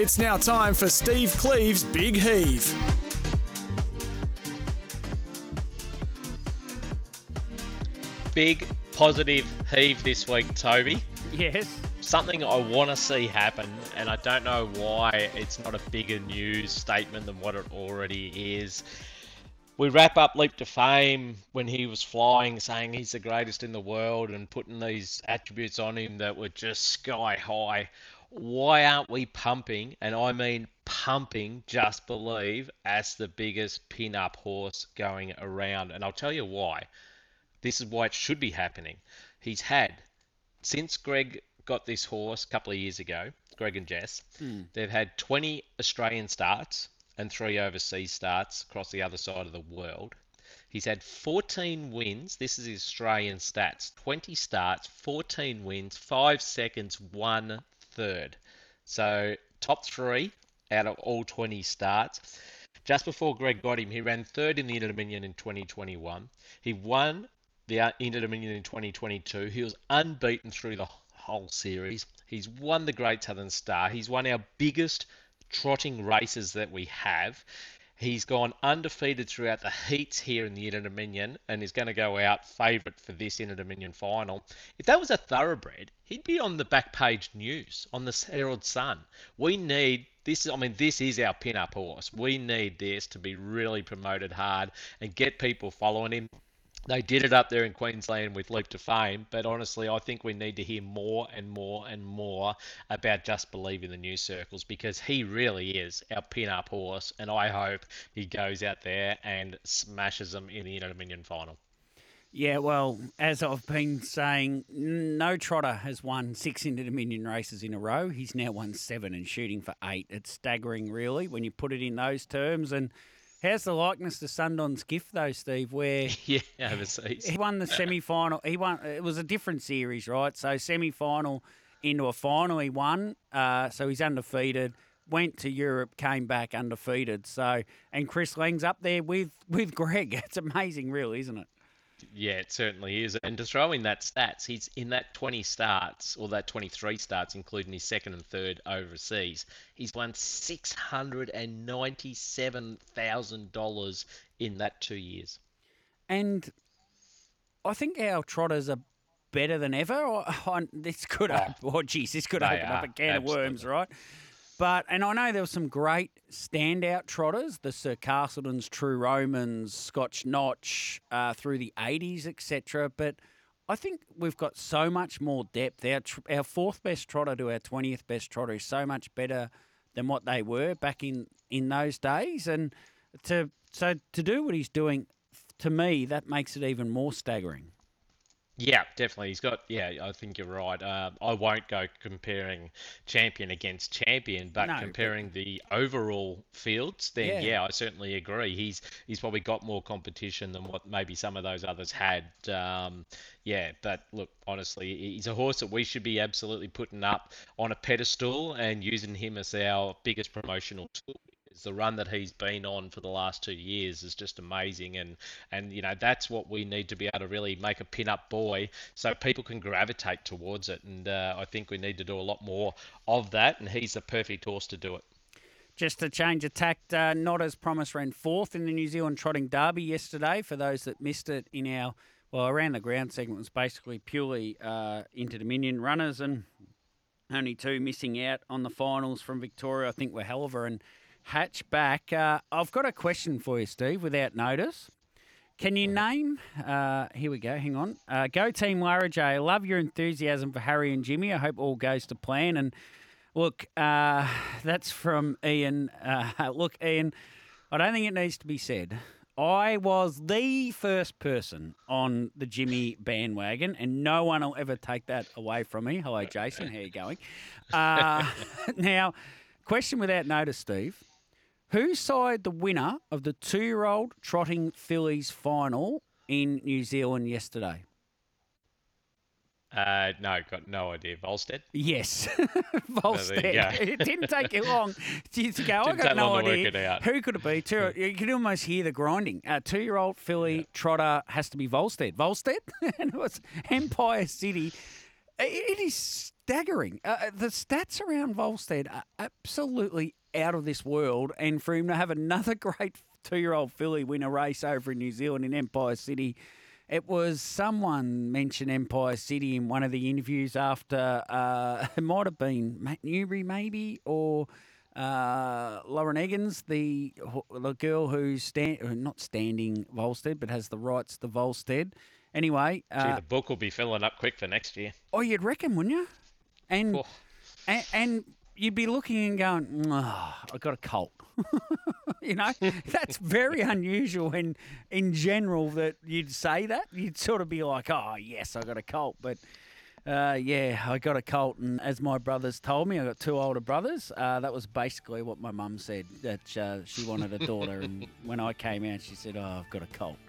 It's now time for Steve Cleave's Big Heave. Big positive heave this week, Toby. Yes. Something I want to see happen, and I don't know why it's not a bigger news statement than what it already is. We wrap up Leap to Fame when he was flying, saying he's the greatest in the world and putting these attributes on him that were just sky high. Why aren't we pumping, and I mean pumping Just Believe as the biggest pin up horse going around? And I'll tell you why. This is why it should be happening. He's had, since Greg got this horse a couple of years ago, Greg and Jess, hmm. they've had 20 Australian starts and three overseas starts across the other side of the world. He's had 14 wins. This is his Australian stats 20 starts, 14 wins, 5 seconds, 1 third. So, top three out of all 20 starts. Just before Greg got him, he ran third in the Inter Dominion in 2021. He won the uh, Inter Dominion in 2022. He was unbeaten through the whole series. He's won the Great Southern Star. He's won our biggest trotting races that we have. He's gone undefeated throughout the heats here in the Inter Dominion and is going to go out favourite for this Inter Dominion final. If that was a thoroughbred, he'd be on the back page news on the Herald Sun. We need this. I mean, this is our pin-up horse. We need this to be really promoted hard and get people following him. They did it up there in Queensland with Leap to Fame, but honestly, I think we need to hear more and more and more about Just Believe in the news circles because he really is our pin-up horse, and I hope he goes out there and smashes them in the Inter Dominion final. Yeah, well, as I've been saying, no trotter has won six Inter Dominion races in a row. He's now won seven and shooting for eight. It's staggering, really, when you put it in those terms. And how's the likeness to Sundon's gift, though, Steve? Where yeah, overseas. he won the semi final. He won. It was a different series, right? So semi final into a final, he won. Uh, so he's undefeated. Went to Europe, came back undefeated. So and Chris Lang's up there with with Greg. It's amazing, really, isn't it? Yeah, it certainly is. And to throw in that stats, he's in that 20 starts, or that 23 starts, including his second and third overseas. He's won $697,000 in that two years. And I think our trotters are better than ever. Or, oh, this could oh. open, oh, geez, this could open up a can of worms, right? But and I know there were some great standout trotters, the Sir Castletons, True Romans, Scotch Notch, uh, through the '80s, etc. But I think we've got so much more depth. Our tr- our fourth best trotter to our twentieth best trotter is so much better than what they were back in in those days. And to so to do what he's doing, to me, that makes it even more staggering. Yeah, definitely. He's got, yeah, I think you're right. Um, I won't go comparing champion against champion, but No, but- comparing the overall fields, then Yeah. yeah. I certainly agree. He's he's probably got more competition than what maybe some of those others had. Um, yeah, but look, honestly, he's a horse that we should be absolutely putting up on a pedestal and using him as our biggest promotional tool. The run that he's been on for the last two years is just amazing, and and you know that's what we need to be able to really make a pin-up boy, so people can gravitate towards it. And uh, I think we need to do a lot more of that, and he's the perfect horse to do it. Just to change of tact, uh, not as promised ran fourth in the New Zealand Trotting Derby yesterday. For those that missed it in our, well, around the ground segment was basically purely uh, Inter Dominion runners and only two missing out on the finals from Victoria. I think were Helliver and Hatchback. Uh, I've got a question for you, Steve, without notice. Can you name? Uh, here we go. Hang on. Uh, go team Lara J. Love your enthusiasm for Harry and Jimmy. I hope all goes to plan. And look, uh, that's from Ian. Uh, look, Ian, I don't think it needs to be said. I was the first person on the Jimmy bandwagon, and no one will ever take that away from me. Hello, Jason. How you going? Uh, now, question without notice, Steve. Who side the winner of the two-year-old trotting fillies final in New Zealand yesterday? Uh, no, got no idea. Volstead. Yes, Volstead. go. it didn't take you long to, go. I got no long to work idea. it out. Who could it be? Two, you can almost hear the grinding. A two-year-old filly trotter has to be Volstead. Volstead, and it was Empire City. It is staggering. Uh, the stats around Volstead are absolutely out of this world, and for him to have another great two-year-old filly win a race over in New Zealand in Empire City. It was someone mentioned Empire City in one of the interviews after uh, it might have been Matt Newbury maybe or uh, Lauren Eggins, the the girl who's stand, not standing Volstead but has the rights to Volstead. Anyway, Gee, uh, the book will be filling up quick for next year. oh, you'd reckon, wouldn't you? And Oh. and, and you'd be looking and going, oh, I got a colt. you know, that's very unusual. And in general, that you'd say that you'd sort of be like, oh yes, I got a colt. But uh, yeah, I got a colt, and as my brothers told me, I got two older brothers. Uh, that was basically what my mum said that uh, she wanted a daughter, and when I came out, she said, "Oh, I've got a colt."